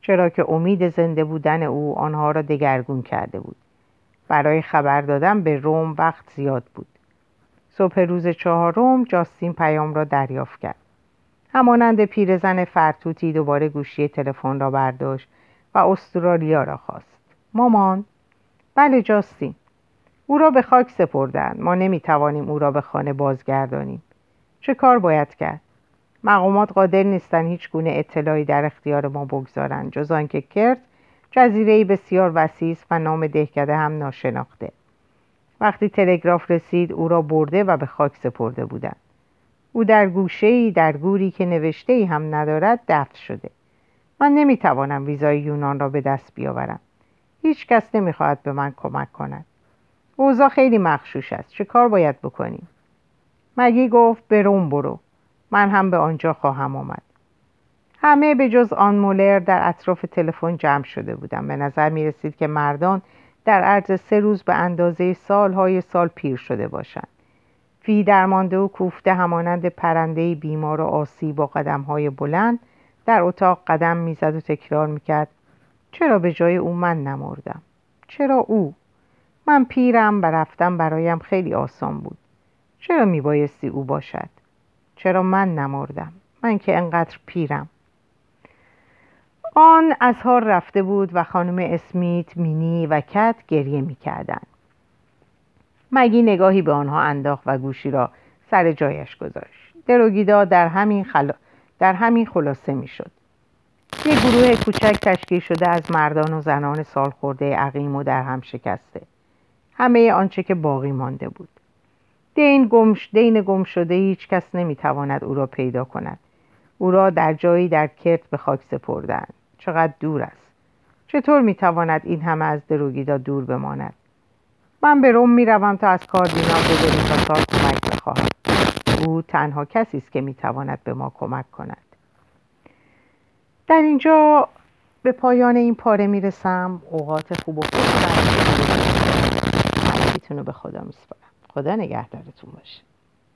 چرا که امید زنده بودن او آنها را دگرگون کرده بود. برای خبر دادن به روم وقت زیاد بود. صبح روز چهارم جاستین پیام را دریافت کرد. همانند پیرزن فرتوتی دوباره گوشی تلفن را برداشت و استرالیا را خواست. مامان! بله جاستین او را به خاک سپردند. ما نمی‌توانیم او را به خانه بازگردانیم. چه کار باید کرد؟ مقامات قادر نیستند هیچ گونه اطلاعی در اختیار ما بگذارند جز آنکه کرد جزیره بسیار وسیع و نام دهکده هم ناشناخته. وقتی تلگراف رسید او را برده و به خاک سپرده بودند. او در گوشه در گوری که نوشته ای هم ندارد دفن شده. من نمی‌توانم ویزای یونان را به دست بیاورم. هیچ کس نمی‌خواهد به من کمک کند. اوضاع خیلی مخشوش است. چه کار باید بکنیم؟ مگی گفت به روم برو. من هم به آنجا خواهم آمد. همه به جز آن مولر در اطراف تلفن جمع شده بودند. به نظر می رسید که مردان در عرض سه روز به اندازه سالهای سال پیر شده باشند. فی درمانده و کوفته همانند پرنده بیمار و آسی با قدمهای بلند در اتاق قدم می‌زد و تکرار می‌کرد. چرا به جای او من نمردم؟ چرا او؟ من پیرم و رفتم برایم خیلی آسان بود. چرا میبایستی او باشد؟ چرا من نمردم؟ من که انقدر پیرم. آن اظهار رفته بود و خانم اسمیت مینی و کت گریه می‌کردند. مگی نگاهی به آنها انداخت و گوشی را سر جایش گذاشت. دروگیدا در همین, خلا... در همین خلاصه می‌شد. یک گروه کوچک تشکیل شده از مردان و زنان سالخورده عقیم و در هم شکسته. همه آنچه که باقی مانده بود. دین گمش دین گم شده هیچ کس نمی‌تواند او را پیدا کند. او را در جایی در کرت به خاک سپردند چقدر دور است. چطور می‌تواند این همه از دروگیدا دور بماند؟ من به روم می‌روم تا از کاردینال تا سال کمک بخواهم. او تنها کسی است که می‌تواند به ما کمک کند. در اینجا به پایان این پاره می‌رسم. اوقات خوب و خوش رو به خدا میسپارم. خدا نگهدارتون باشه.